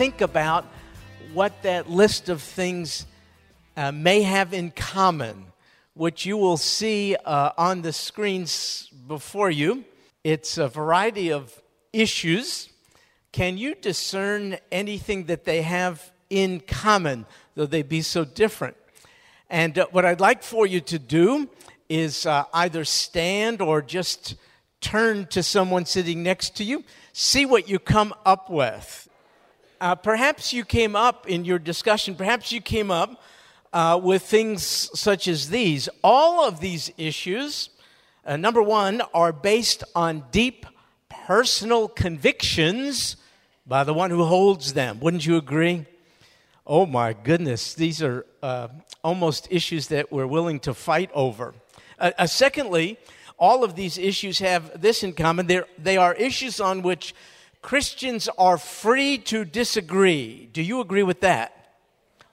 think about what that list of things uh, may have in common, which you will see uh, on the screens before you. It's a variety of issues. Can you discern anything that they have in common, though they be so different? And uh, what I'd like for you to do is uh, either stand or just turn to someone sitting next to you, see what you come up with. Uh, perhaps you came up in your discussion, perhaps you came up uh, with things such as these. All of these issues, uh, number one, are based on deep personal convictions by the one who holds them. Wouldn't you agree? Oh my goodness, these are uh, almost issues that we're willing to fight over. Uh, uh, secondly, all of these issues have this in common they are issues on which Christians are free to disagree. Do you agree with that?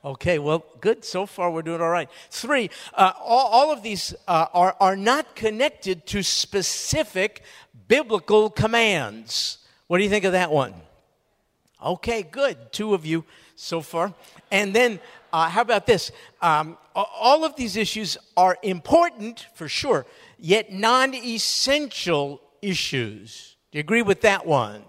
Okay, well, good. So far, we're doing all right. Three, uh, all, all, of these uh, are, are not connected to specific biblical commands. What do you think of that one? Okay, good. Two of you so far. And then, uh, how about this? Um, all of these issues are important for sure, yet non essential issues. Do you agree with that one?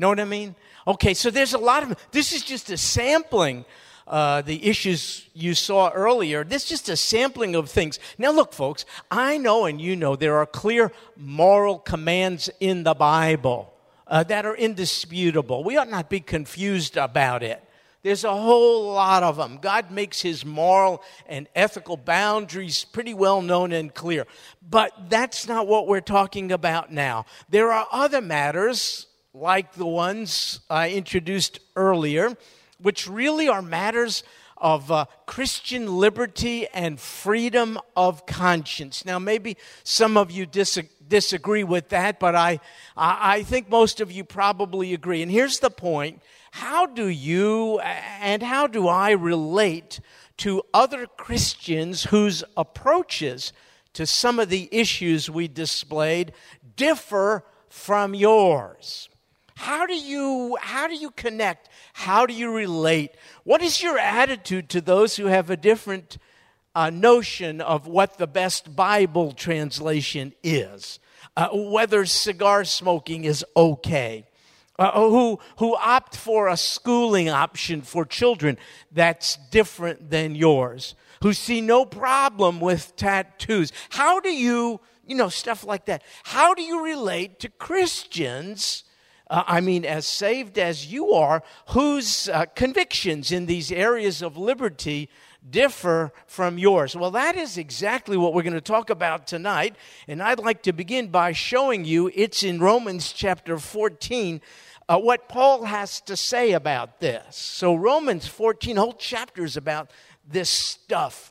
Know what I mean? Okay, so there's a lot of this is just a sampling. Uh, the issues you saw earlier. This is just a sampling of things. Now, look, folks, I know and you know there are clear moral commands in the Bible uh, that are indisputable. We ought not be confused about it. There's a whole lot of them. God makes his moral and ethical boundaries pretty well known and clear. But that's not what we're talking about now. There are other matters, like the ones I introduced earlier, which really are matters of uh, Christian liberty and freedom of conscience. Now, maybe some of you dis- disagree with that, but I, I think most of you probably agree. And here's the point how do you and how do I relate to other Christians whose approaches to some of the issues we displayed differ from yours? How do you how do you connect? How do you relate? What is your attitude to those who have a different uh, notion of what the best Bible translation is? Uh, whether cigar smoking is okay? uh, who, who opt for a schooling option for children that's different than yours, who see no problem with tattoos. How do you, you know, stuff like that, how do you relate to Christians? Uh, I mean, as saved as you are, whose uh, convictions in these areas of liberty differ from yours. Well, that is exactly what we're going to talk about tonight. And I'd like to begin by showing you it's in Romans chapter 14 uh, what Paul has to say about this. So, Romans 14, whole chapters about this stuff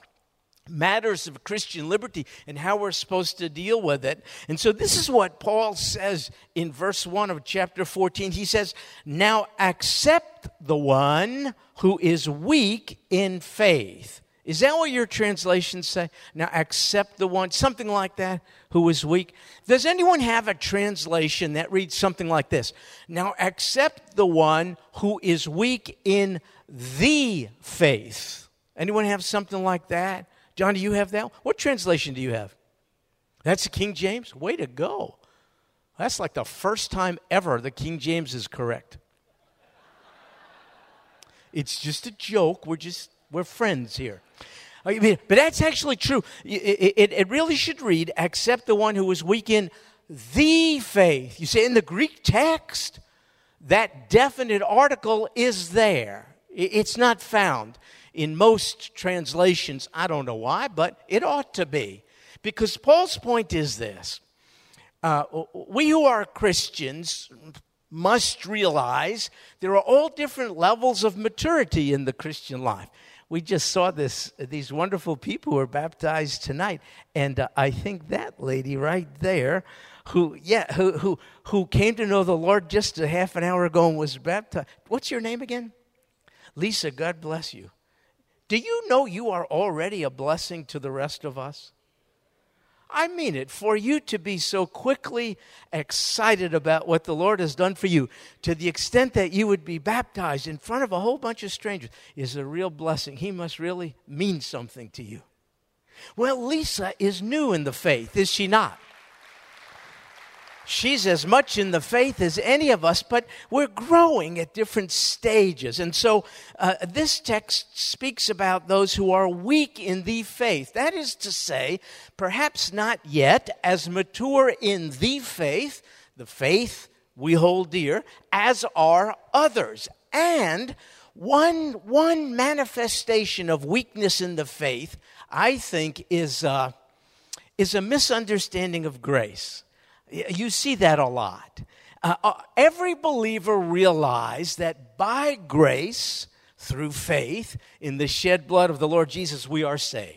matters of Christian liberty and how we're supposed to deal with it. And so this is what Paul says in verse 1 of chapter 14. He says, Now accept the one who is weak in faith. Is that what your translations say? Now accept the one, something like that who is weak. Does anyone have a translation that reads something like this? Now accept the one who is weak in the faith. Anyone have something like that? John, do you have that? What translation do you have? That's the King James? Way to go. That's like the first time ever the King James is correct. It's just a joke. We're just, we're friends here. But that's actually true. It, it, it really should read, accept the one who is weak in the faith. You see, in the Greek text, that definite article is there. It's not found in most translations. I don't know why, but it ought to be. Because Paul's point is this uh, we who are Christians must realize there are all different levels of maturity in the Christian life we just saw this these wonderful people who were baptized tonight, and uh, I think that lady right there, who yeah, who who who came to know the Lord just a half an hour ago and was baptized. What's your name again? Lisa. God bless you. Do you know you are already a blessing to the rest of us? I mean it, for you to be so quickly excited about what the Lord has done for you, to the extent that you would be baptized in front of a whole bunch of strangers, is a real blessing. He must really mean something to you. Well, Lisa is new in the faith, is she not? She's as much in the faith as any of us, but we're growing at different stages. And so uh, this text speaks about those who are weak in the faith. That is to say, perhaps not yet as mature in the faith, the faith we hold dear, as are others. And one, one manifestation of weakness in the faith, I think, is, uh, is a misunderstanding of grace. You see that a lot. Uh, uh, every believer realized that by grace, through faith in the shed blood of the Lord Jesus, we are saved.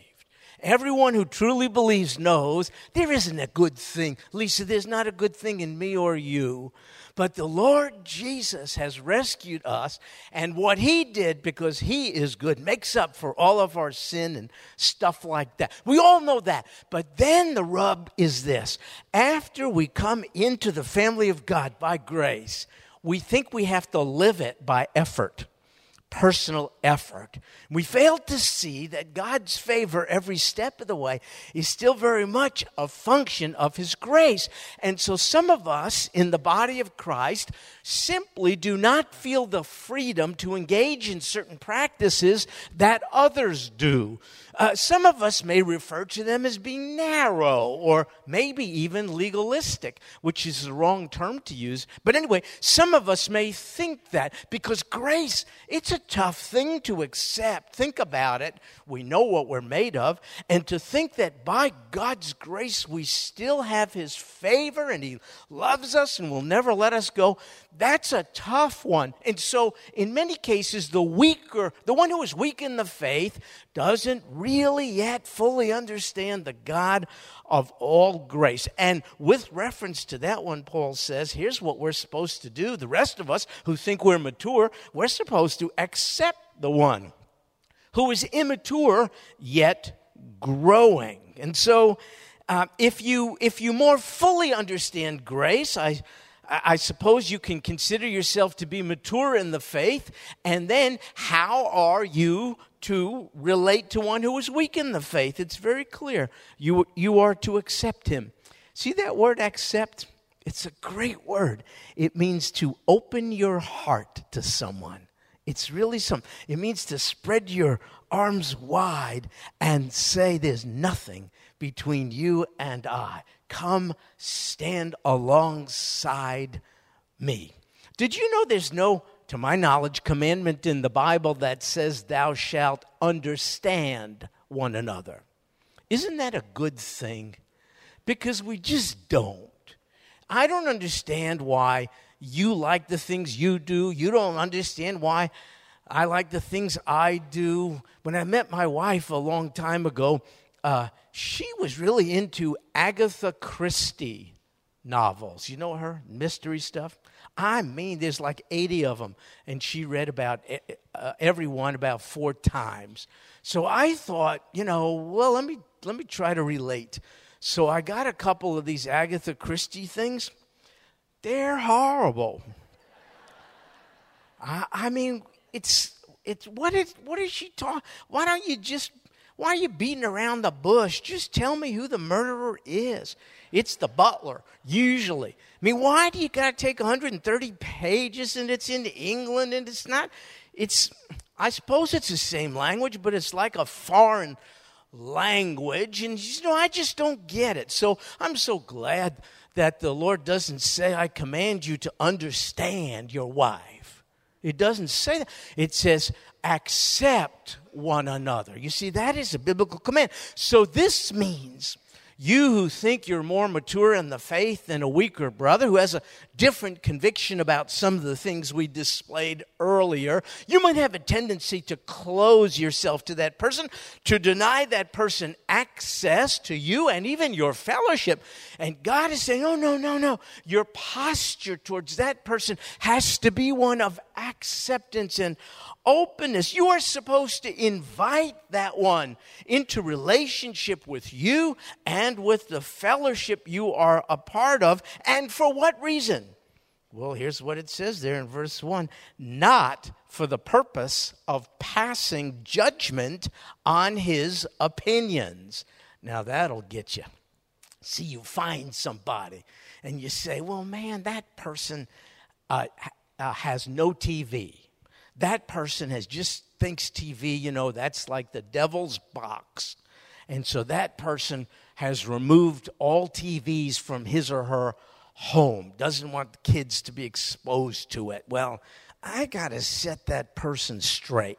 Everyone who truly believes knows there isn't a good thing. Lisa, there's not a good thing in me or you but the Lord Jesus has rescued us, and what He did, because He is good, makes up for all of our sin and stuff like that. We all know that. But then the rub is this after we come into the family of God by grace, we think we have to live it by effort personal effort. We fail to see that God's favor every step of the way is still very much a function of His grace. And so some of us in the body of Christ simply do not feel the freedom to engage in certain practices that others do. Uh, some of us may refer to them as being narrow or maybe even legalistic, which is the wrong term to use. But anyway, some of us may think that because grace, it's a tough thing to accept. Think about it. We know what we're made of. And to think that by God's grace we still have His favor and He loves us and will never let us go, that's a tough one. And so, in many cases, the weaker, the one who is weak in the faith, doesn't really yet fully understand the God of all grace. And with reference to that one, Paul says, here's what we're supposed to do. The rest of us who think we're mature, we're supposed to accept the one who is immature yet growing. And so, uh, if you if you more fully understand grace, I I suppose you can consider yourself to be mature in the faith, and then how are you to relate to one who is weak in the faith? It's very clear. You, you are to accept him. See that word accept? It's a great word. It means to open your heart to someone. It's really some. It means to spread your arms wide and say, There's nothing between you and I. Come stand alongside me. Did you know there's no, to my knowledge, commandment in the Bible that says, Thou shalt understand one another? Isn't that a good thing? Because we just don't. I don't understand why you like the things you do. You don't understand why I like the things I do. When I met my wife a long time ago, uh, she was really into Agatha Christie novels. You know her mystery stuff? I mean, there's like 80 of them, and she read about uh, every one about four times. So I thought, you know, well, let me let me try to relate. So I got a couple of these Agatha Christie things. They're horrible. I, I mean, it's it's what is what is she talking? Why don't you just why are you beating around the bush? Just tell me who the murderer is. It's the butler, usually. I mean, why do you got to take 130 pages and it's in England and it's not? It's, I suppose it's the same language, but it's like a foreign language. And, you know, I just don't get it. So I'm so glad that the Lord doesn't say, I command you to understand your wife. It doesn't say that. It says, accept one another. You see, that is a biblical command. So this means you who think you're more mature in the faith than a weaker brother who has a different conviction about some of the things we displayed earlier, you might have a tendency to close yourself to that person, to deny that person access to you and even your fellowship. And God is saying, oh, no, no, no. Your posture towards that person has to be one of acceptance and openness. You are supposed to invite that one into relationship with you and with the fellowship you are a part of. And for what reason? Well, here's what it says there in verse 1 not for the purpose of passing judgment on his opinions. Now, that'll get you. See, you find somebody and you say, well, man, that person uh, uh, has no TV that person has just thinks TV, you know, that's like the devil's box. And so that person has removed all TVs from his or her home, doesn't want the kids to be exposed to it. Well, I got to set that person straight.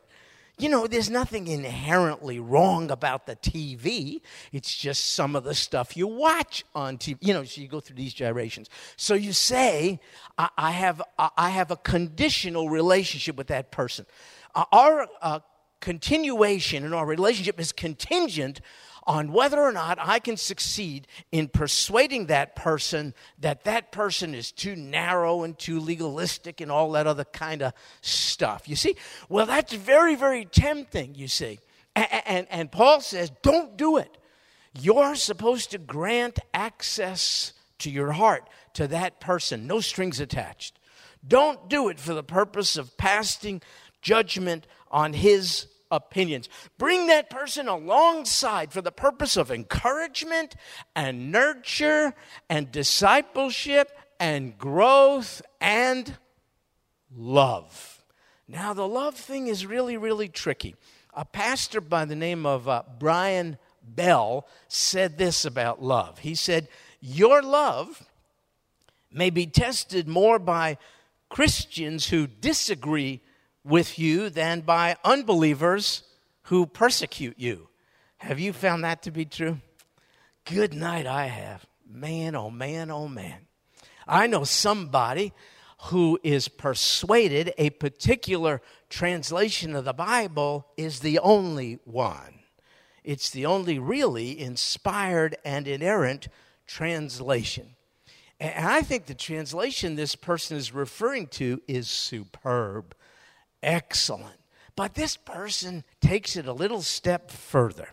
You know, there's nothing inherently wrong about the TV. It's just some of the stuff you watch on TV. You know, so you go through these gyrations. So you say, I, I have, I have a conditional relationship with that person. Uh, our uh, continuation in our relationship is contingent on whether or not I can succeed in persuading that person that that person is too narrow and too legalistic and all that other kind of stuff. You see? Well, that's very, very tempting, you see. And, and, and Paul says, don't do it. You're supposed to grant access to your heart to that person, no strings attached. Don't do it for the purpose of passing judgment on his opinions. Bring that person alongside for the purpose of encouragement and nurture and discipleship and growth and love. Now, the love thing is really, really tricky. A pastor by the name of uh, Brian Bell said this about love. He said, Your love may be tested more by Christians who disagree with you than by unbelievers who persecute you. Have you found that to be true? Good night, I have. Man, oh man, oh man. I know somebody who is persuaded a particular translation of the Bible is the only one. It's the only really inspired and inerrant translation. And I think the translation this person is referring to is superb excellent. But this person takes it a little step further.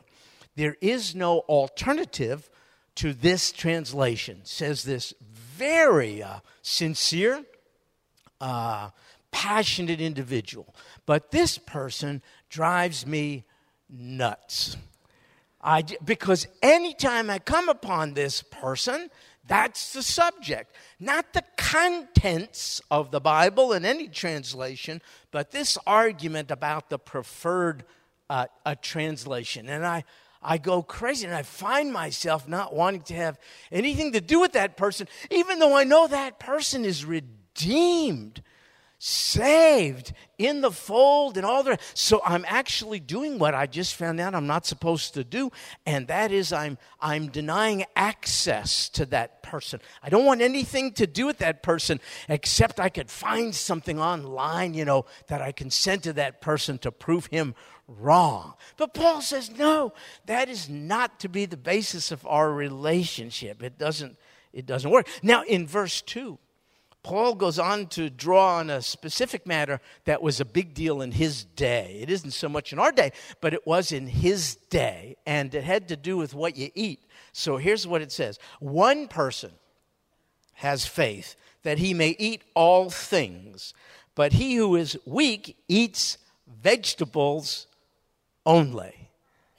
There is no alternative to this translation, says this very uh, sincere, uh, passionate individual. But this person drives me nuts. I, because anytime I come upon this person, that's the subject. Not the contents of the Bible in any translation, but this argument about the preferred uh, a translation. And I, I go crazy and I find myself not wanting to have anything to do with that person, even though I know that person is redeemed saved in the fold and all that. So I'm actually doing what I just found out I'm not supposed to do, and that is I'm I'm denying access to that person. I don't want anything to do with that person except I could find something online, you know, that I can send to that person to prove him wrong. But Paul says, no, that is not to be the basis of our relationship. It doesn't it doesn't work. Now in verse 2, Paul goes on to draw on a specific matter that was a big deal in his day. It isn't so much in our day, but it was in his day, and it had to do with what you eat. So here's what it says One person has faith that he may eat all things, but he who is weak eats vegetables only.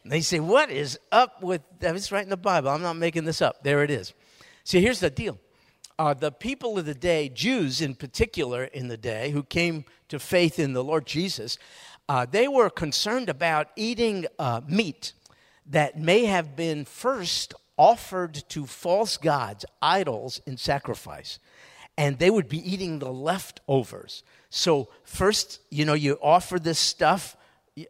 And they say, What is up with that? It's right in the Bible. I'm not making this up. There it is. See, here's the deal uh, the people of the day, Jews in particular in the day, who came to faith in the Lord Jesus, uh, they were concerned about eating uh, meat that may have been first offered to false gods, idols, in sacrifice. And they would be eating the leftovers. So, first, you know, you offer this stuff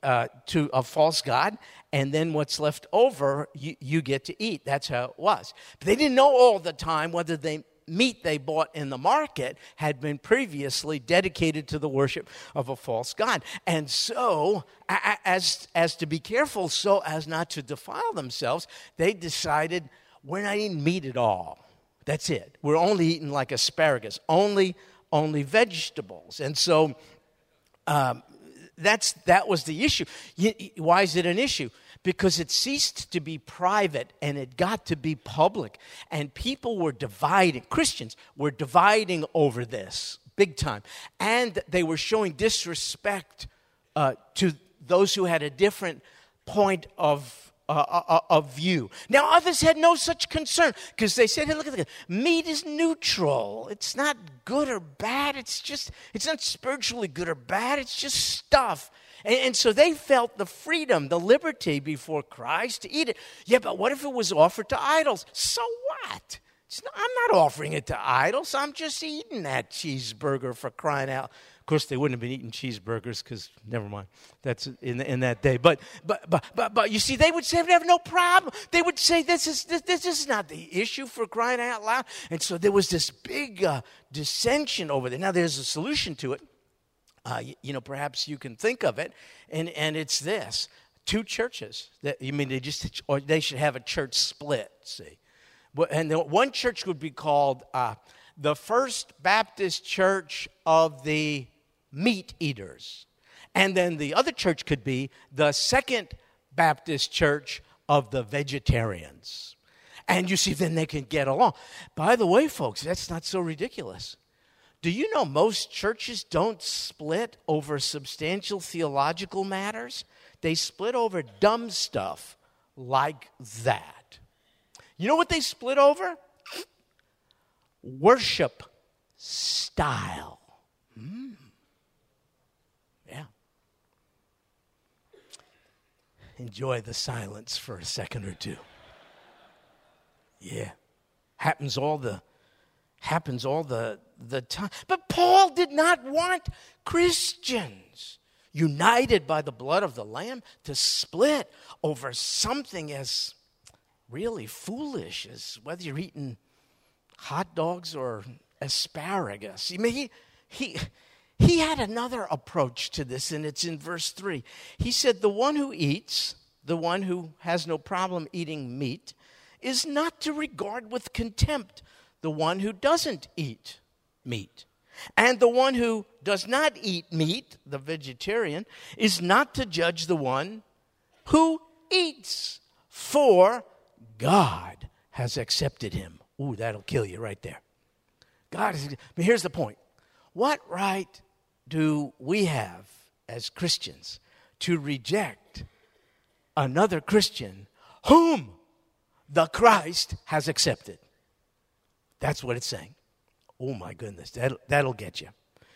uh, to a false god, and then what's left over, you, you get to eat. That's how it was. But they didn't know all the time whether they meat they bought in the market had been previously dedicated to the worship of a false god. And so, as, as to be careful so as not to defile themselves, they decided we're not eating meat at all. That's it. We're only eating like asparagus, only, only vegetables. And so, um, that's, that was the issue. Why is it an issue? Because it ceased to be private and it got to be public. And people were dividing, Christians were dividing over this big time. And they were showing disrespect uh, to those who had a different point of uh, uh, uh, of view. Now, others had no such concern because they said, hey, look at this. Meat is neutral. It's not good or bad. It's just, it's not spiritually good or bad. It's just stuff. And, and so they felt the freedom, the liberty before Christ to eat it. Yeah, but what if it was offered to idols? So what? Not, I'm not offering it to idols. I'm just eating that cheeseburger for crying out Of course, they wouldn't have been eating cheeseburgers because, never mind, that's in, in that day. But, but, but, but, but you see, they would say, they have no problem. They would say, this is, this, this is not the issue for crying out loud. And so there was this big uh, dissension over there. Now, there's a solution to it. Uh, you, know, perhaps you can think of it, and, and it's this two churches that you mean they just or they should have a church split see and one church would be called uh, the first baptist church of the meat eaters. And then the other church could be the Second Baptist Church of the vegetarians. And you see, then they can get along. By the way, folks, that's not so ridiculous. Do you know most churches don't split over substantial theological matters? They split over dumb stuff like that. You know what they split over? Worship style. Mm. Yeah. enjoy the silence for a second or two. Yeah. Happens all the happens all the the time. But Paul did not want Christians united by the blood of the lamb to split over something as really foolish as whether you're eating hot dogs or asparagus. I mean, he, he, he had another approach to this, and it's in verse 3. He said, The one who eats, the one who has no problem eating meat, is not to regard with contempt the one who doesn't eat meat. And the one who does not eat meat, the vegetarian, is not to judge the one who eats, for God has accepted him. Ooh, that'll kill you right there. God is, here's the point. What right do we have as Christians to reject another Christian whom the Christ has accepted? That's what it's saying. Oh my goodness, that'll, that'll get you.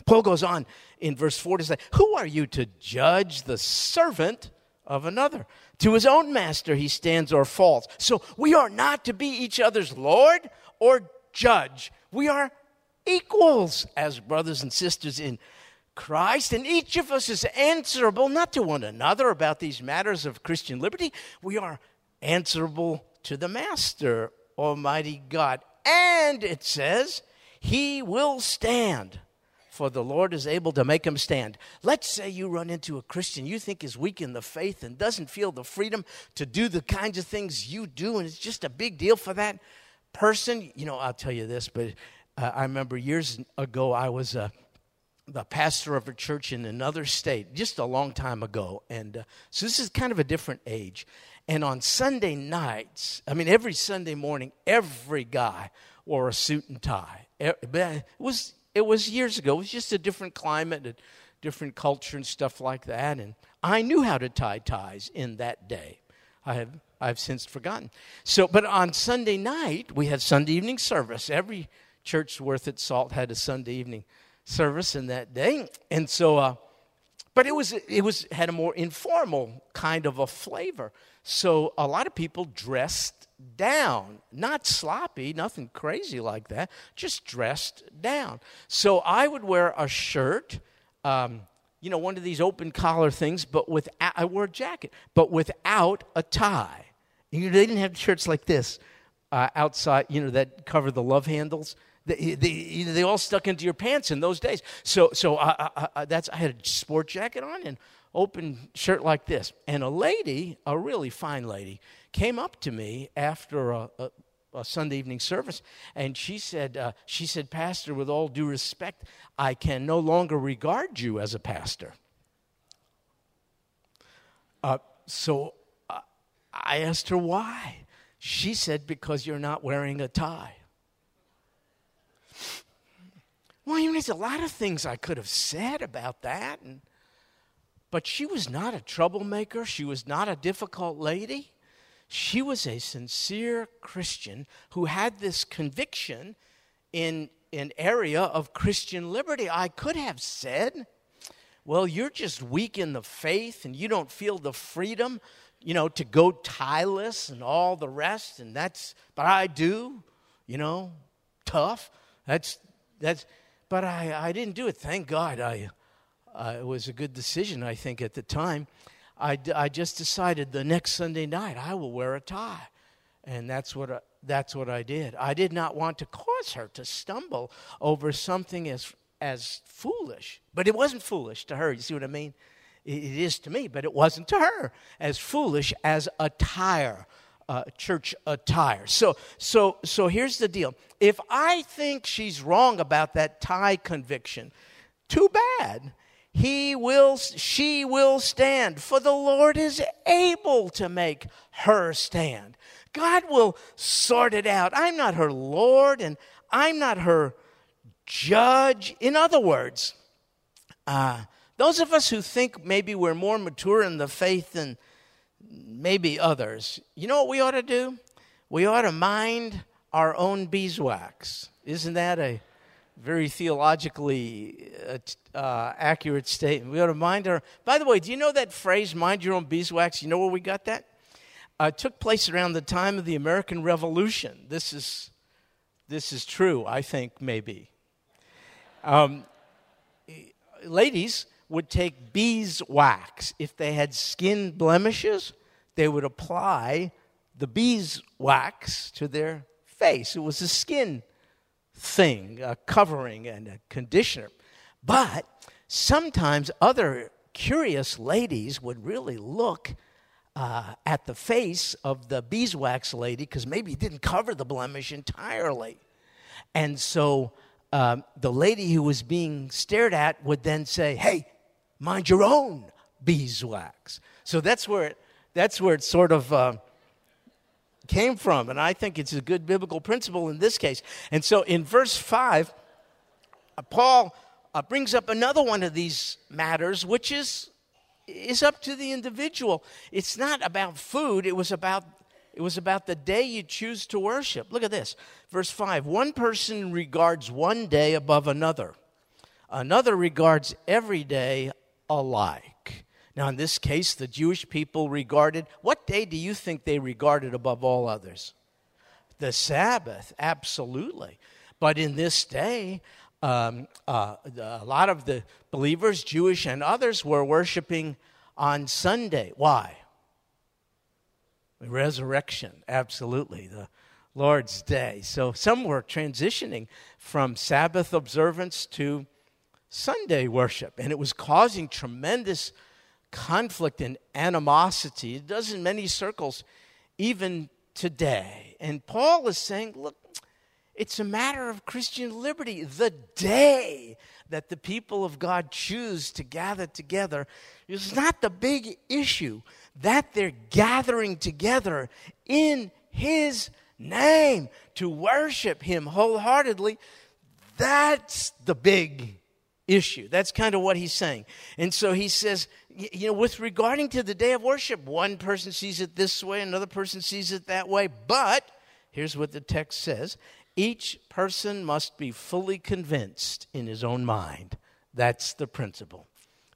Paul goes on in verse 4 to say, Who are you to judge the servant of another? To his own master he stands or falls. So we are not to be each other's Lord or judge. We are equals as brothers and sisters in Christ, and each of us is answerable not to one another about these matters of Christian liberty. We are answerable to the Master, Almighty God. And it says, He will stand, for the Lord is able to make him stand. Let's say you run into a Christian you think is weak in the faith and doesn't feel the freedom to do the kinds of things you do, and it's just a big deal for that person. You know, I'll tell you this, but uh, I remember years ago I was. Uh, the pastor of a church in another state just a long time ago. And uh, so this is kind of a different age. And on Sunday nights, I mean, every Sunday morning, every guy wore a suit and tie. It was, it was years ago. It was just a different climate, a different culture, and stuff like that. And I knew how to tie ties in that day. I have I've since forgotten. So, but on Sunday night, we had Sunday evening service. Every church worth its salt had a Sunday evening service in that day. And so, uh, but it was, it was, had a more informal kind of a flavor. So a lot of people dressed down, not sloppy, nothing crazy like that, just dressed down. So I would wear a shirt, um, you know, one of these open collar things, but with I wore a jacket, but without a tie. You know, they didn't have shirts like this uh, outside, you know, that cover the love handles They, they, they, all stuck into your pants in those days. So, so I, I, I, that's, I had a sport jacket on and open shirt like this. And a lady, a really fine lady, came up to me after a, a, a Sunday evening service, and she said, uh, she said, Pastor, with all due respect, I can no longer regard you as a pastor. Uh, so uh, I asked her why. She said, because you're not wearing a tie. Well, I mean, there's a lot of things I could have said about that, and, but she was not a troublemaker. She was not a difficult lady. She was a sincere Christian who had this conviction in an area of Christian liberty. I could have said, well, you're just weak in the faith and you don't feel the freedom, you know, to go tieless and all the rest. And that's, but I do, you know, tough. That's, that's, but I, I didn't do it. Thank God. I, uh, it was a good decision, I think, at the time. I, I just decided the next Sunday night I will wear a tie. And that's what, I, that's what I did. I did not want to cause her to stumble over something as, as foolish. But it wasn't foolish to her. You see what I mean? It, it is to me, but it wasn't to her as foolish as attire. Uh, church attire. So, so, so here's the deal. If I think she's wrong about that tie conviction, too bad he will she will stand for the lord is able to make her stand. God will sort it out. I'm not her lord and i'm not her judge. In other words uh, those of us who think maybe we're more mature in the faith than maybe others you know what we ought to do? We ought to mind our own beeswax. Isn't that a very theologically uh, uh, accurate statement. We ought to mind our. By the way, do you know that phrase, mind your own beeswax? You know where we got that? Uh, it took place around the time of the American Revolution. This is, this is true, I think, maybe. Um, ladies would take beeswax. If they had skin blemishes, they would apply the beeswax to their face. It was a skin thing, a covering and a conditioner. But sometimes other curious ladies would really look uh, at the face of the beeswax lady because maybe it didn't cover the blemish entirely. And so um, the lady who was being stared at would then say, Hey, mind your own beeswax. So that's where it, that's where it sort of uh, came from. And I think it's a good biblical principle in this case. And so in verse 5, uh, Paul uh, brings up another one of these matters, which is, is up to the individual. It's not about food, it was about, it was about the day you choose to worship. Look at this. Verse 5 One person regards one day above another, another regards every day alike. Now, in this case, the Jewish people regarded, what day do you think they regarded above all others? The Sabbath, absolutely. But in this day, um, uh, a lot of the believers, Jewish and others, were worshiping on Sunday. Why? Resurrection, absolutely. The Lord's Day. So some were transitioning from Sabbath observance to Sunday worship, and it was causing tremendous conflict and animosity. It does in many circles, even today. And Paul is saying, look, it's a matter of Christian liberty. The day that the people of God choose to gather together is not the big issue. That they're gathering together in His name to worship Him wholeheartedly, that's the big issue. That's kind of what he's saying. And so he says, you know, with regarding to the day of worship, one person sees it this way, another person sees it that way. But here's what the text says each person must be fully convinced in his own mind. That's the principle.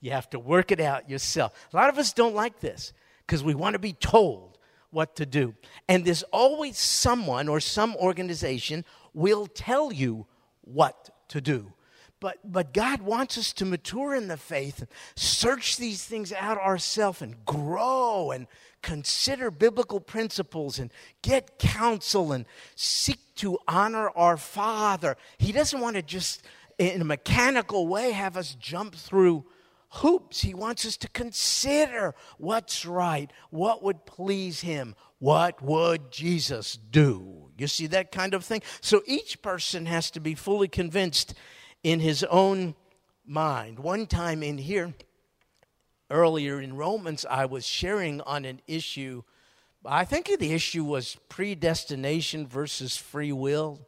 You have to work it out yourself. A lot of us don't like this because we want to be told what to do. And there's always someone or some organization will tell you what to do. But, but God wants us to mature in the faith search these things out ourselves and grow and consider biblical principles and get counsel and seek to honor our Father. He doesn't want to just, in a mechanical way, have us jump through hoops. He wants us to consider what's right, what would please Him, what would Jesus do. You see that kind of thing? So each person has to be fully convinced in his own mind. One time in here, earlier in Romans, I was sharing on an issue. I think the issue was predestination versus free will.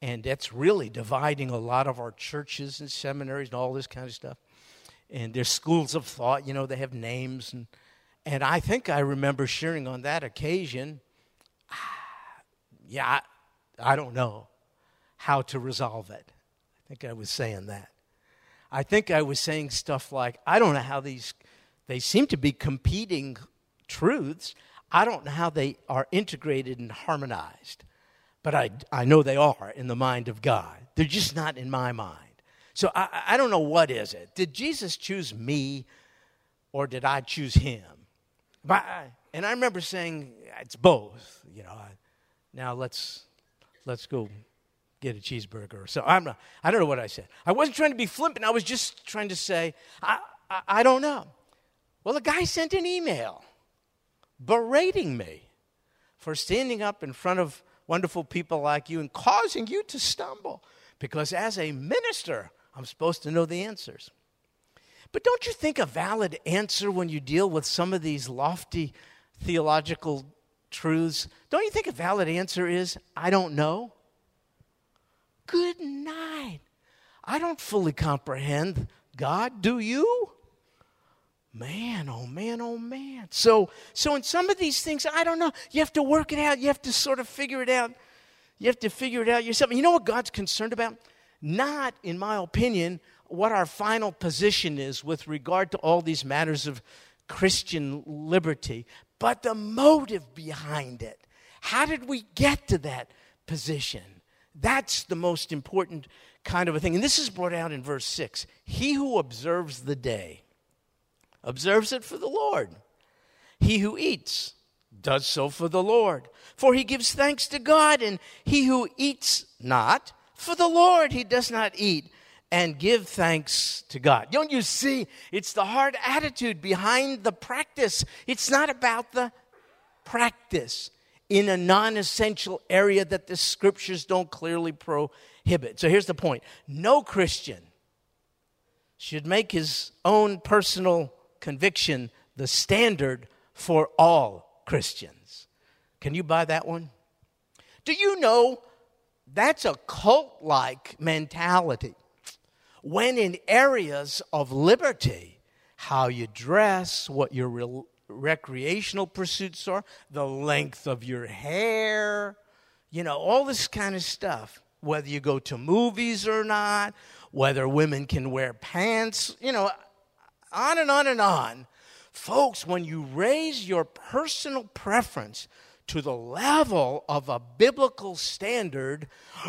And that's really dividing a lot of our churches and seminaries and all this kind of stuff. And there's schools of thought, you know, they have names. And, and I think I remember sharing on that occasion, ah, yeah, I, I don't know how to resolve it. I think I was saying that. I think I was saying stuff like, I don't know how these they seem to be competing truths. I don't know how they are integrated and harmonized, but I, I know they are in the mind of God. They're just not in my mind. So I, I don't know what is it. Did Jesus choose me or did I choose him? But, and I remember saying, it's both. You know, now let's, let's go get a cheeseburger. or So I'm not, I don't know what I said. I wasn't trying to be flippant. I was just trying to say, I, I, I don't know. Well, the guy sent an email berating me for standing up in front of wonderful people like you and causing you to stumble. Because as a minister, I'm supposed to know the answers. But don't you think a valid answer when you deal with some of these lofty theological truths? Don't you think a valid answer is, I don't know? Good night. I don't fully comprehend God, do you? Man, oh man, oh man. So so in some of these things, I don't know. You have to work it out. You have to sort of figure it out. You have to figure it out yourself. You know what God's concerned about? Not, in my opinion, what our final position is with regard to all these matters of Christian liberty, but the motive behind it. How did we get to that position? That's the most important kind of a thing. And this is brought out in verse 6. He who observes the day observes it for the Lord. He who eats does so for the Lord, for he gives thanks to God, and he who eats not for the Lord, he does not eat and give thanks to God. Don't you see? It's the hard attitude behind the practice. It's not about the practice in a non essential area that the scriptures don't clearly prohibit. So here's the point no Christian should make his own personal conviction the standard for all Christians. Can you buy that one? Do you know that's a cult like mentality? When in areas of liberty, how you dress, what your recreational pursuits are, the length of your hair, you know, all this kind of stuff, whether you go to movies or not, whether women can wear pants, you know, on and on and on. Folks, when you raise your personal preference to the level of a biblical standard,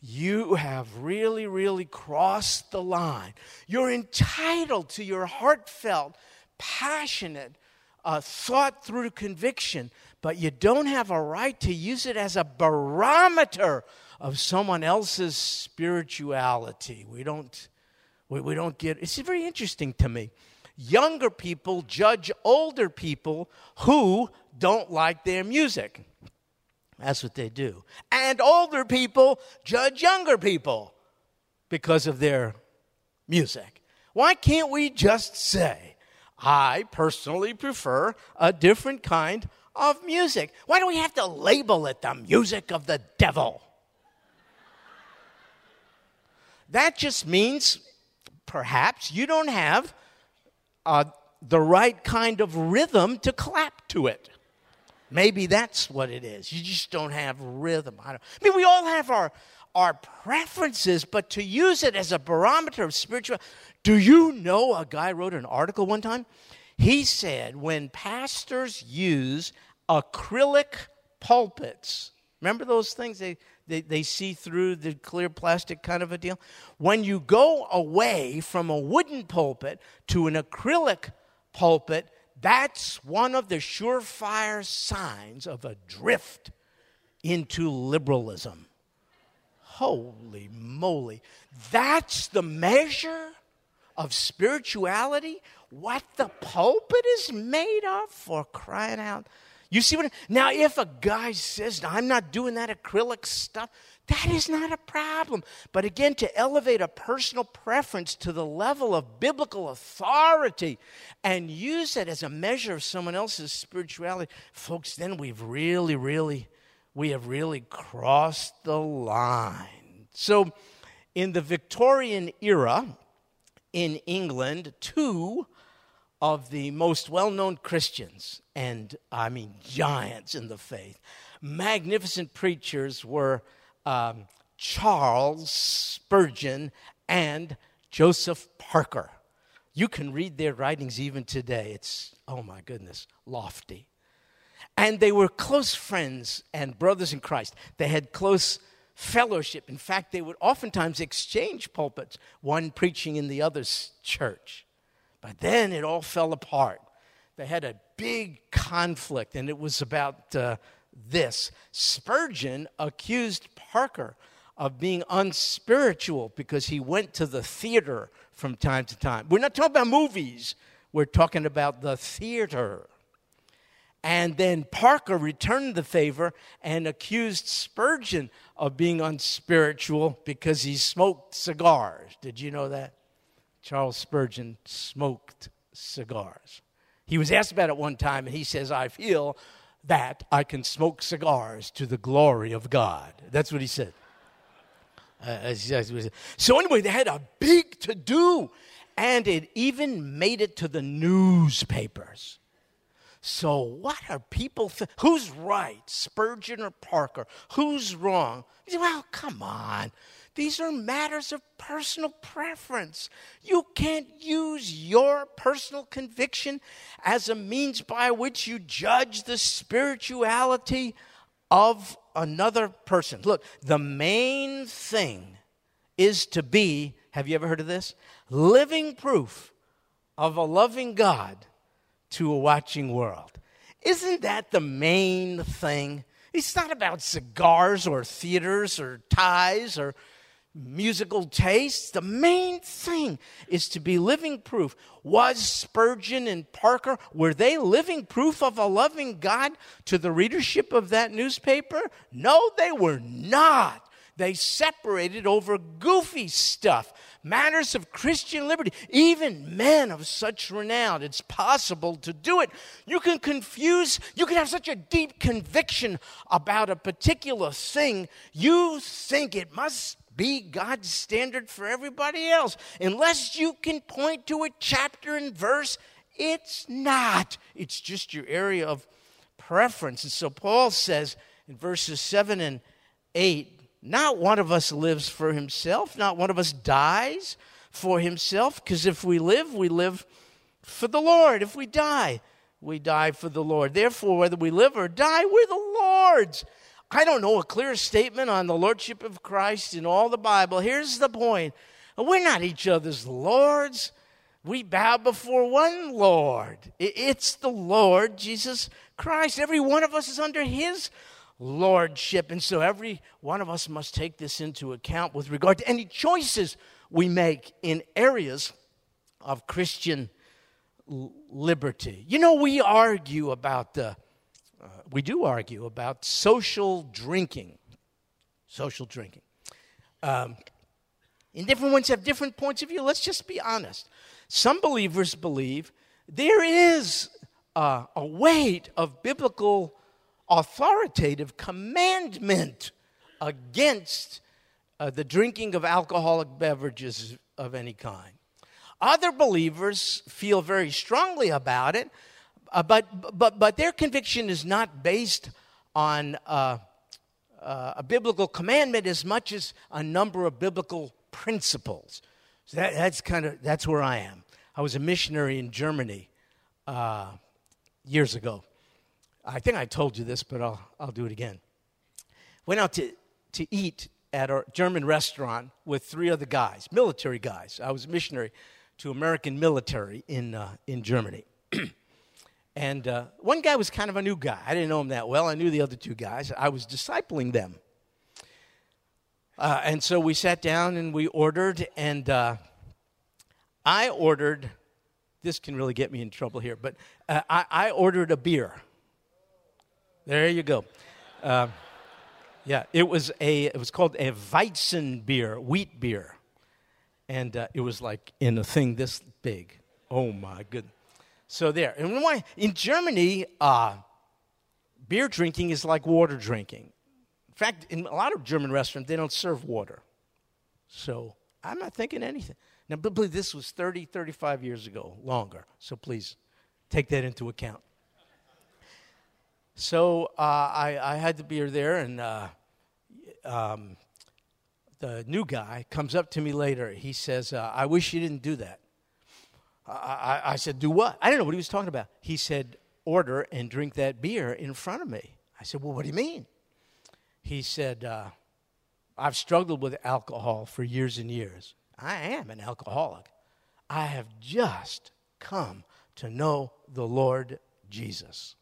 you have really, really crossed the line. You're entitled to your heartfelt, passionate, uh, thought through conviction, but you don't have a right to use it as a barometer of someone else's spirituality. We don't we, we don't get it's very interesting to me. Younger people judge older people who don't like their music. That's what they do. And older people judge younger people because of their music. Why can't we just say, I personally prefer a different kind of music? Why do we have to label it the music of the devil? That just means perhaps you don't have uh, the right kind of rhythm to clap to it. Maybe that's what it is. You just don't have rhythm. I, I, mean, we all have our, our preferences, but to use it as a barometer of spiritual. Do you know a guy wrote an article one time? He said when pastors use acrylic pulpits, remember those things? They, they, they see through the clear plastic kind of a deal. When you go away from a wooden pulpit to an acrylic pulpit, That's one of the surefire signs of a drift into liberalism. Holy moly. That's the measure of spirituality? What the pulpit is made of for crying out. You see what? Now, if a guy says, I'm not doing that acrylic stuff, that is not a problem. But again, to elevate a personal preference to the level of biblical authority and use it as a measure of someone else's spirituality, folks, then we've really, really, we have really crossed the line. So, in the Victorian era in England, two of the most well known Christians, and I mean giants in the faith, magnificent preachers were um, Charles Spurgeon and Joseph Parker. You can read their writings even today. It's, oh my goodness, lofty. And they were close friends and brothers in Christ. They had close fellowship. In fact, they would oftentimes exchange pulpits, one preaching in the other's church. But then it all fell apart. They had a big conflict, and it was about uh, this. Spurgeon accused Parker of being unspiritual because he went to the theater from time to time. We're not talking about movies, we're talking about the theater. And then Parker returned the favor and accused Spurgeon of being unspiritual because he smoked cigars. Did you know that? Charles Spurgeon smoked cigars. He was asked about it one time, and he says, I feel that I can smoke cigars to the glory of God. That's what he said. Uh, so, anyway, they had a big to do, and it even made it to the newspapers. So, what are people? Th- Who's right, Spurgeon or Parker? Who's wrong? Well, come on. These are matters of personal preference. You can't use your personal conviction as a means by which you judge the spirituality of another person. Look, the main thing is to be, have you ever heard of this? Living proof of a loving God to a watching world. Isn't that the main thing? It's not about cigars or theaters or ties or musical tastes. The main thing is to be living proof. Was Spurgeon and Parker, were they living proof of a loving God to the readership of that newspaper? No, they were not. They separated over goofy stuff, matters of Christian liberty. Even men of such renown, it's possible to do it. You can confuse, you can have such a deep conviction about a particular thing, you think it must be God's standard for everybody else. Unless you can point to a chapter and verse, it's not. It's just your area of preference. And so Paul says in verses 7 and 8 not one of us lives for himself, not one of us dies for himself, because if we live, we live for the Lord. If we die, we die for the Lord. Therefore, whether we live or die, we're the Lord's. I don't know a clear statement on the Lordship of Christ in all the Bible. Here's the point we're not each other's Lords. We bow before one Lord. It's the Lord Jesus Christ. Every one of us is under His lordship. And so every one of us must take this into account with regard to any choices we make in areas of Christian liberty. You know, we argue about the, uh, we do argue about social drinking. Social drinking. Um, and different ones have different points of view. Let's just be honest. Some believers believe there is uh, a weight of biblical authoritative commandment against uh, the drinking of alcoholic beverages of any kind. Other believers feel very strongly about it, uh, but, but, but their conviction is not based on uh, uh, a biblical commandment as much as a number of biblical principles. So that, that's kind of that's where I am. I was a missionary in Germany uh, years ago, I think I told you this, but I'll, I'll do it again. Went out to, to eat at a German restaurant with three other guys, military guys. I was a missionary to American military in, uh, in Germany. And uh, one guy was kind of a new guy. I didn't know him that well. I knew the other two guys. I was discipling them. Uh, and so we sat down and we ordered, and uh, I ordered. This can really get me in trouble here, but uh, I, I, ordered a beer. There you go. Uh, yeah, it was a. It was called a Weizen beer, wheat beer, and uh, it was like in a thing this big. Oh my goodness! So there, and why in Germany, uh, beer drinking is like water drinking In fact, in a lot of German restaurants, they don't serve water. So I'm not thinking anything. Now, believe this was 30, 35 years ago, longer. So please take that into account. So uh, I, I, had the beer there, and uh, um, the new guy comes up to me later. He says, uh, I wish you didn't do that. I, I, I said, Do what? I didn't know what he was talking about. He said, Order and drink that beer in front of me. I said, Well, what do you mean? he said, uh, I've struggled with alcohol for years and years. I am an alcoholic. I have just come to know the Lord Jesus.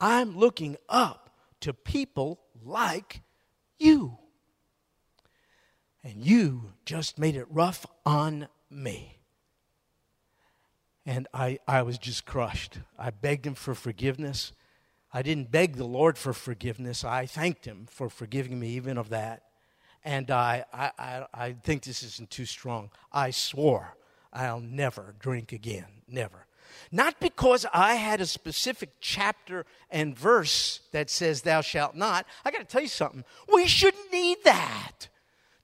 I'm looking up to people like you. And you just made it rough on me. And I, I was just crushed. I begged him for forgiveness. I didn't beg the Lord for forgiveness. I thanked Him for forgiving me even of that. And I, I, I, I think this isn't too strong. I swore I'll never drink again. Never. Not because I had a specific chapter and verse that says, Thou shalt not. I got to tell you something. We shouldn't need that.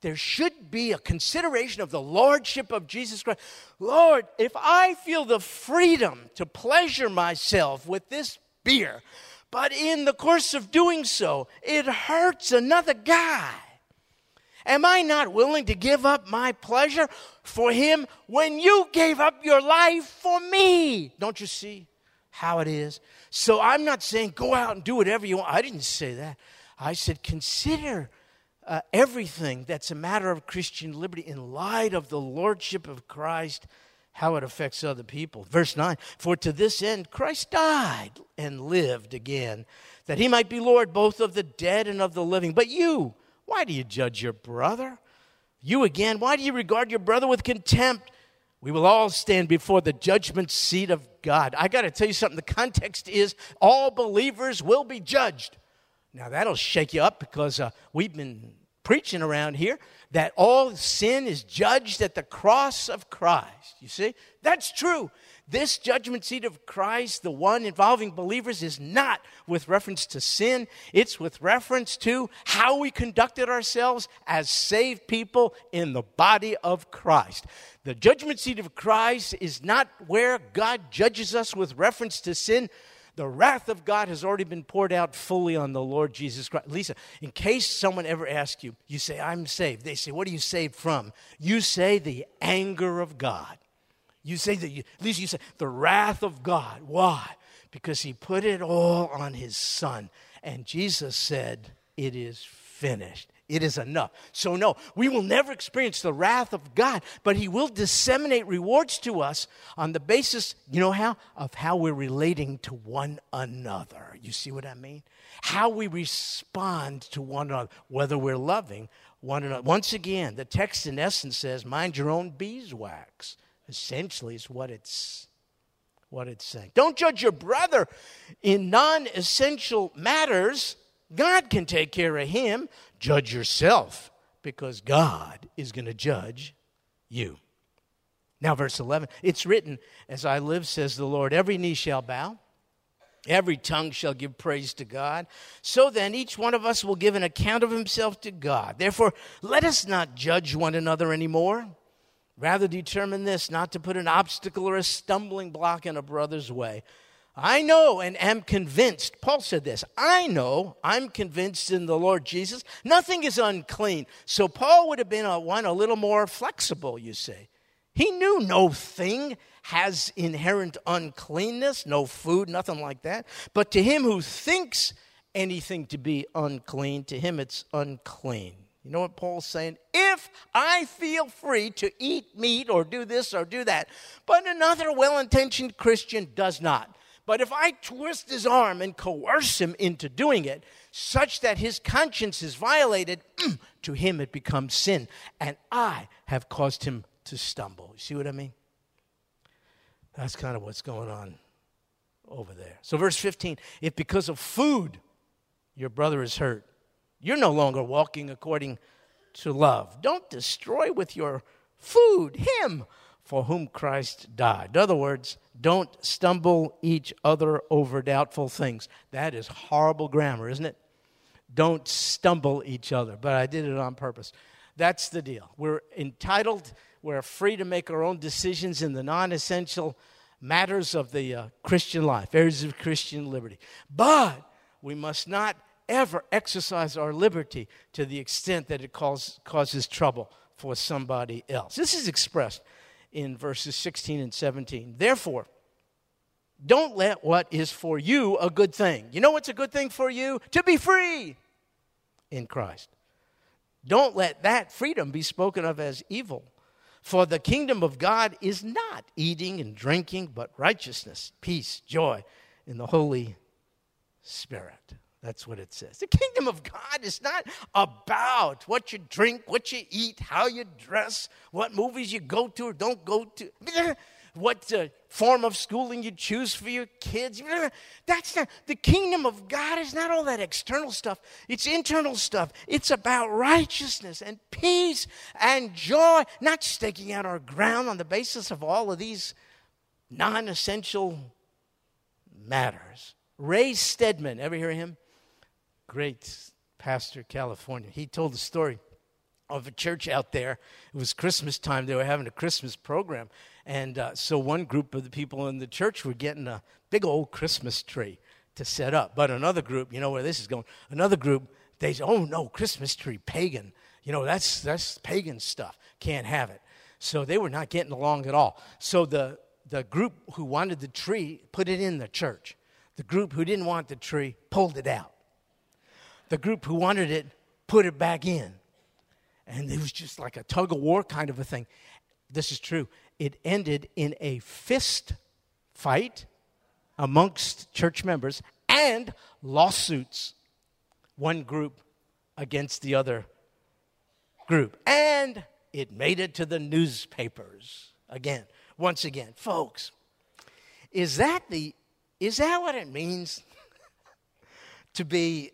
There should be a consideration of the Lordship of Jesus Christ. Lord, if I feel the freedom to pleasure myself with this beer, but in the course of doing so, it hurts another guy. Am I not willing to give up my pleasure for him when you gave up your life for me? Don't you see how it is? So I'm not saying go out and do whatever you want. I didn't say that. I said consider uh, everything that's a matter of Christian liberty in light of the lordship of Christ how it affects other people. Verse 9 For to this end Christ died and lived again, that he might be Lord both of the dead and of the living. But you, why do you judge your brother? You again, why do you regard your brother with contempt? We will all stand before the judgment seat of God. I got to tell you something. The context is all believers will be judged. Now, that'll shake you up because uh, we've been preaching around here that all sin is judged at the cross of Christ. You see? That's true. This judgment seat of Christ, the one involving believers, is not with reference to sin. It's with reference to how we conducted ourselves as saved people in the body of Christ. The judgment seat of Christ is not where God judges us with reference to sin the wrath of God has already been poured out fully on the Lord Jesus Christ. Lisa, in case someone ever asks you, you say, I'm saved. They say, What are you saved from? You say, The anger of God. You say that, you, Lisa, you say, The wrath of God. Why? Because he put it all on his son. And Jesus said, It is finished. It is enough. So, no, we will never experience the wrath of God, but He will disseminate rewards to us on the basis, you know how? Of how we're relating to one another. You see what I mean? How we respond to one another, whether we're loving one another. Once again, the text in essence says, mind your own beeswax. Essentially, is what it's what it's saying. Don't judge your brother in non essential matters. God can take care of him. Judge yourself because God is going to judge you. Now, verse 11 it's written, As I live, says the Lord, every knee shall bow, every tongue shall give praise to God. So then, each one of us will give an account of himself to God. Therefore, let us not judge one another anymore. Rather, determine this not to put an obstacle or a stumbling block in a brother's way I know and am convinced. Paul said this I know, I'm convinced in the Lord Jesus, nothing is unclean. So Paul would have been a, one a little more flexible, you say. He knew no thing has inherent uncleanness, no food, nothing like that. But to him who thinks anything to be unclean, to him it's unclean. You know what Paul's saying? If I feel free to eat meat or do this or do that, but another well intentioned Christian does not, But if I twist his arm and coerce him into doing it, such that his conscience is violated, mm, to him it becomes sin, and I have caused him to stumble. You see what I mean? That's kind of what's going on over there. So, verse 15 if because of food your brother is hurt, you're no longer walking according to love. Don't destroy with your food him for whom Christ died. In other words, don't stumble each other over doubtful things. That is horrible grammar, isn't it? Don't stumble each other. But I did it on purpose. That's the deal. We're entitled, we're free to make our own decisions in the non essential matters of the uh, Christian life, areas of Christian liberty. But we must not ever exercise our liberty to the extent that it cause, causes trouble for somebody else. This is expressed in verses 16 and 17. Therefore, don't let what is for you a good thing. You know what's a good thing for you? To be free in Christ. Don't let that freedom be spoken of as evil. For the kingdom of God is not eating and drinking, but righteousness, peace, joy in the Holy Spirit. That's what it says. The kingdom of God is not about what you drink, what you eat, how you dress, what movies you go to or don't go to, what uh, form of schooling you choose for your kids. That's not, the kingdom of God is not all that external stuff, it's internal stuff. It's about righteousness and peace and joy, not staking out our ground on the basis of all of these non essential matters. Ray Stedman, ever hear him? Great pastor California. He told the story of a church out there. It was Christmas time. They were having a Christmas program. And uh, so one group of the people in the church were getting a big old Christmas tree to set up. But another group, you know where this is going, another group, they said, oh no, Christmas tree, pagan. You know, that's, that's pagan stuff. Can't have it. So they were not getting along at all. So the, the group who wanted the tree put it in the church. The group who didn't want the tree pulled it out the group who wanted it put it back in. And it was just like a tug of war kind of a thing. This is true. It ended in a fist fight amongst church members and lawsuits, one group against the other group. And it made it to the newspapers again, once again. Folks, is that the is that what it means to be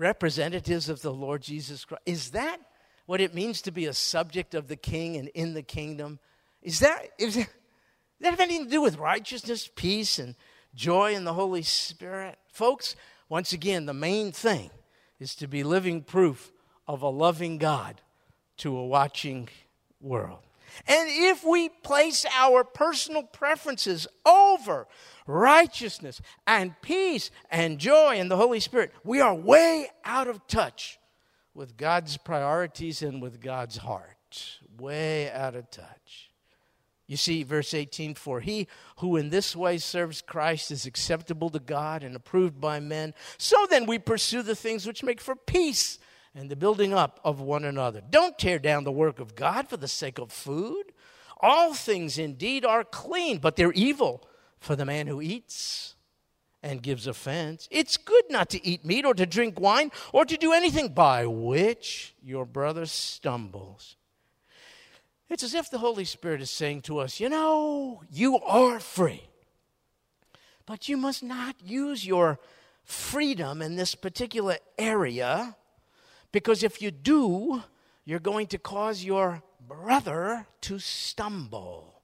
representatives of the Lord Jesus Christ. Is that what it means to be a subject of the king and in the kingdom? Is that, is that, that have anything to do with righteousness, peace, and joy in the Holy Spirit? Folks, once again, the main thing is to be living proof of a loving God to a watching world. And if we place our personal preferences over righteousness and peace and joy in the Holy Spirit, we are way out of touch with God's priorities and with God's heart. Way out of touch. You see, verse 18 For he who in this way serves Christ is acceptable to God and approved by men. So then we pursue the things which make for peace and the building up of one another. Don't tear down the work of God for the sake of food. All things indeed are clean, but they're evil for the man who eats and gives offense. It's good not to eat meat or to drink wine or to do anything by which your brother stumbles. It's as if the Holy Spirit is saying to us, you know, you are free, but you must not use your freedom in this particular area because if you do, you're going to cause your brother to stumble.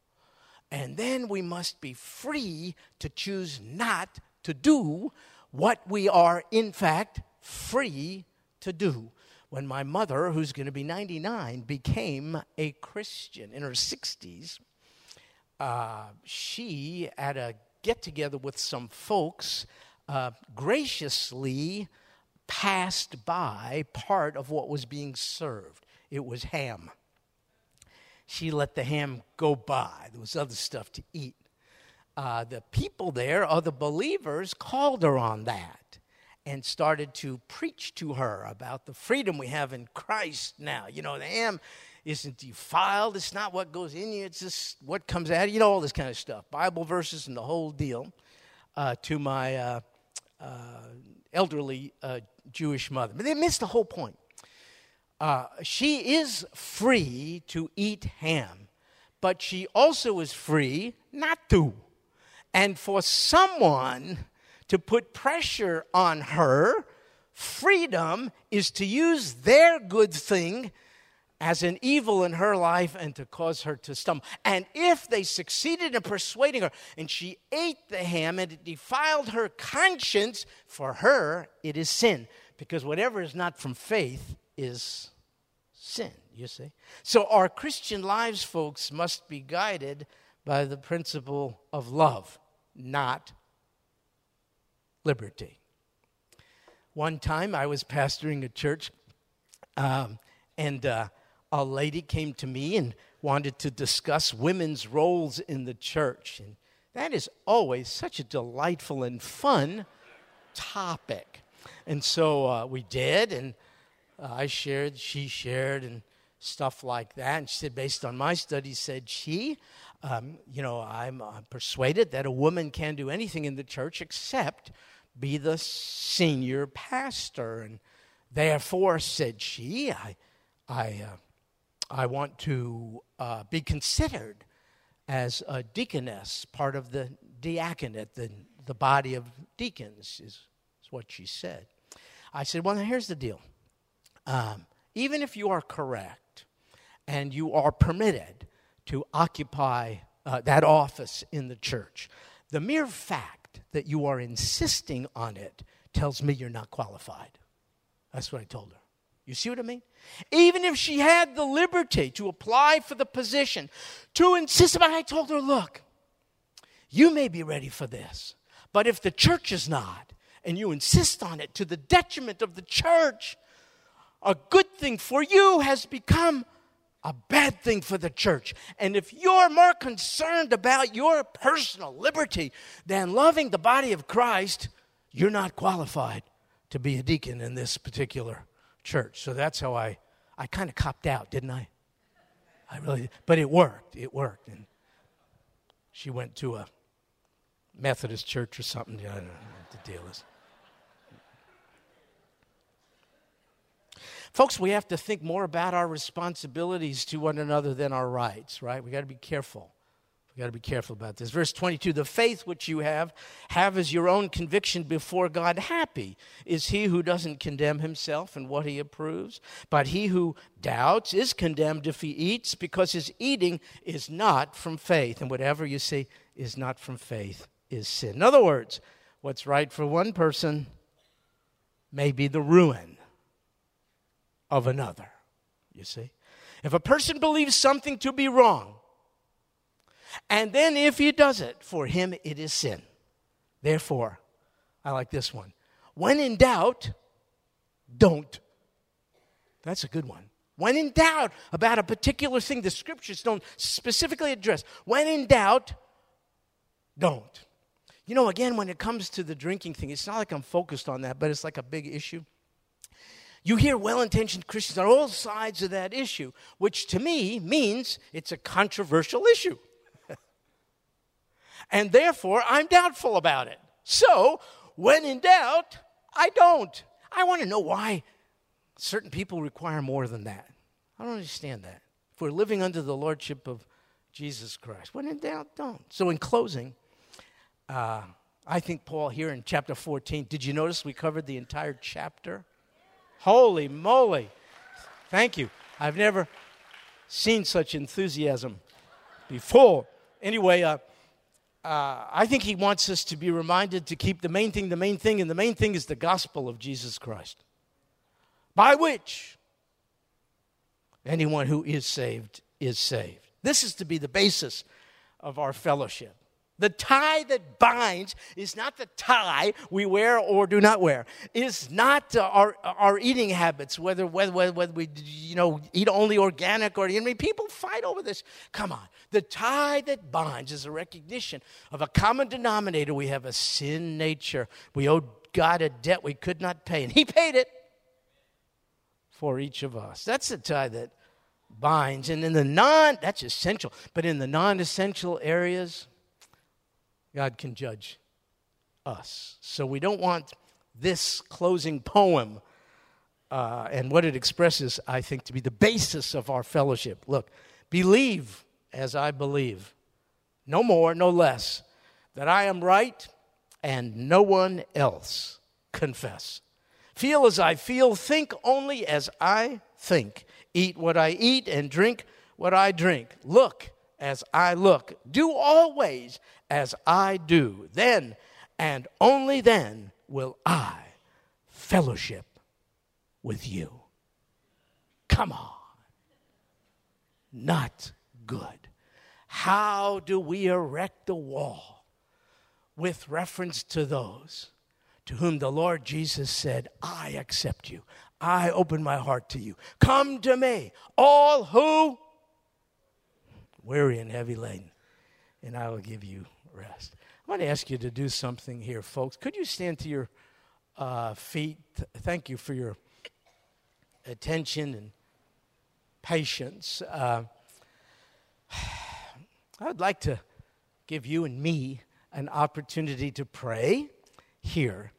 And then we must be free to choose not to do what we are, in fact, free to do. When my mother, who's going to be 99, became a Christian in her 60s, uh, she, at a get together with some folks, uh, graciously passed by part of what was being served. It was ham she let the ham go by. There was other stuff to eat. Uh, the people there, other believers, called her on that and started to preach to her about the freedom we have in Christ now. You know, the ham isn't defiled. It's not what goes in you, it's just what comes out. You know, all this kind of stuff. Bible verses and the whole deal uh, to my uh, uh, elderly uh, Jewish mother. But they missed the whole point. Uh, she is free to eat ham, but she also is free not to. And for someone to put pressure on her, freedom is to use their good thing as an evil in her life and to cause her to stumble. And if they succeeded in persuading her and she ate the ham and it defiled her conscience, for her it is sin. Because whatever is not from faith is sin, you see. So our Christian lives, folks, must be guided by the principle of love, not liberty. One time I was pastoring a church, um, and uh, a lady came to me and wanted to discuss women's roles in the church. And that is always such a delightful and fun topic. And so uh, we did, and uh, I shared, she shared, and stuff like that. And she said, based on my studies, said she, um, you know, I'm uh, persuaded that a woman can do anything in the church except be the senior pastor. And therefore, said she, I, I uh, I want to uh, be considered as a deaconess, part of the diaconate, the, the body of deacons, is, is what she said. I said, Well, here's the deal. Um, even if you are correct and you are permitted to occupy uh, that office in the church, the mere fact that you are insisting on it tells me you're not qualified. That's what I told her. You see what I mean? Even if she had the liberty to apply for the position, to insist it, I told her, look, you may be ready for this, but if the church is not, and you insist on it to the detriment of the church, a good thing for you has become a bad thing for the church. And if you're more concerned about your personal liberty than loving the body of Christ, you're not qualified to be a deacon in this particular church. So that's how I, I kind of copped out, didn't I? I really, but it worked. It worked. And she went to a Methodist church or something. I don't know what the deal is. Folks, we have to think more about our responsibilities to one another than our rights, right? We got to be careful. We got to be careful about this. Verse 22 The faith which you have, have as your own conviction before God. Happy is he who doesn't condemn himself and what he approves, but he who doubts is condemned if he eats, because his eating is not from faith. And whatever you see is not from faith is sin. In other words, what's right for one person may be the ruin of another. You see? If a person believes something to be wrong, and then if he does it, for him it is sin. Therefore, I like this one. When in doubt, don't. That's a good one. When in doubt about a particular thing the scriptures don't specifically address, when in doubt, don't. You know, again, when it comes to the drinking thing, it's not like I'm focused on that, but it's like a big issue. You hear well intentioned Christians on all sides of that issue, which to me means it's a controversial issue and therefore I'm doubtful about it. So, when in doubt, I don't. I want to know why certain people require more than that. I don't understand that. If we're living under the lordship of Jesus Christ, when in doubt, don't. So, in closing, uh, I think Paul here in chapter 14, did you notice we covered the entire chapter? Holy moly. Thank you. I've never seen such enthusiasm before. Anyway, uh, uh, I think he wants us to be reminded to keep the main thing the main thing, and the main thing is the gospel of Jesus Christ, by which anyone who is saved is saved. This is to be the basis of our fellowship. The tie that binds is not the tie we wear or do not wear. Is not uh, our, our eating habits, whether, whether, whether we you know, eat only organic or, I mean, people fight over this. Come on. The tie that binds is a recognition of a common denominator. We have a sin nature. We owe God a debt we could not pay, and He paid it for each of us. That's the tie that binds. And in the non, that's essential, but in the non essential areas, God can judge us. So we don't want this closing poem uh, and what it expresses, I think, to be the basis of our fellowship. Look, believe as I believe, no more, no less, that I am right and no one else confess. Feel as I feel, think only as I think, eat what I eat, and drink what I drink. Look as I look, do always as I do. Then and only then will I fellowship with you. Come on. Not good. How do we erect a wall with reference to those to whom the Lord Jesus said, I accept you. I open my heart to you. Come to me, all who weary and heavy laden, and I will give you rest. I want to ask you to do something here, folks. Could you stand to your uh, feet? Thank you for your attention and patience. Uh, I would like to give you and me an opportunity to pray here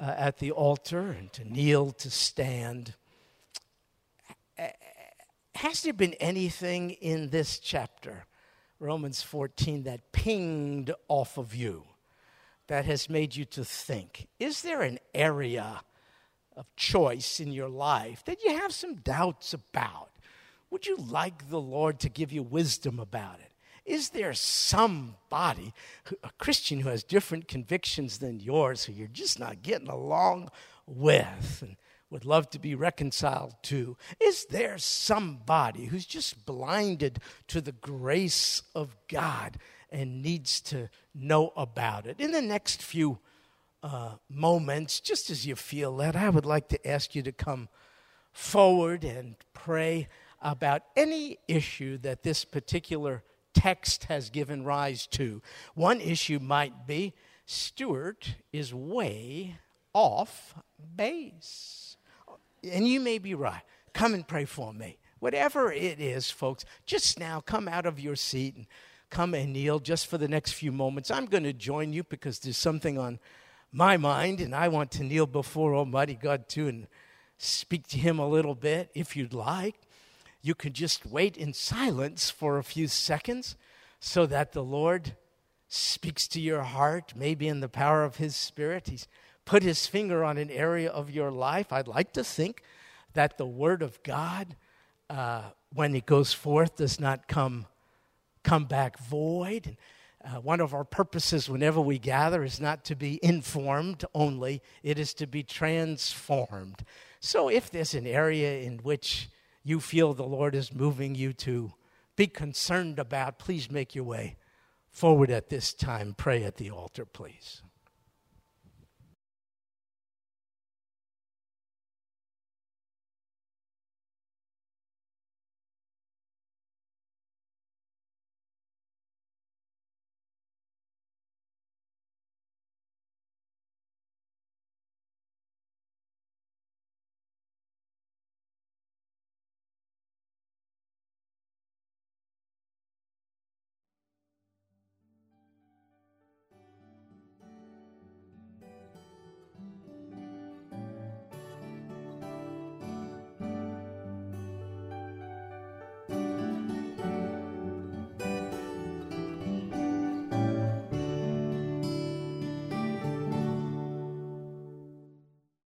uh, at the altar and to kneel, to stand. Has there been anything in this chapter, Romans 14, that pinged off of you, that has made you to think? Is there an area of choice in your life that you have some doubts about? Would you like the Lord to give you wisdom about it? Is there somebody, a Christian who has different convictions than yours, who you're just not getting along with and would love to be reconciled to? Is there somebody who's just blinded to the grace of God and needs to know about it? In the next few uh, moments, just as you feel that, I would like to ask you to come forward and pray about any issue that this particular text has given rise to. One issue might be Stuart is way off base. And you may be right. Come and pray for me. Whatever it is, folks, just now come out of your seat and come and kneel just for the next few moments. I'm going to join you because there's something on my mind, and I want to kneel before Almighty God too and speak to Him a little bit if you'd like you could just wait in silence for a few seconds so that the Lord speaks to your heart, maybe in the power of His Spirit. He's put His finger on an area of your life. I'd like to think that the Word of God, uh, when it goes forth, does not come, come back void. Uh, one of our purposes whenever we gather is not to be informed only, it is to be transformed. So if there's an area in which you feel the Lord is moving you to be concerned about, please make your way forward at this time. Pray at the altar, please.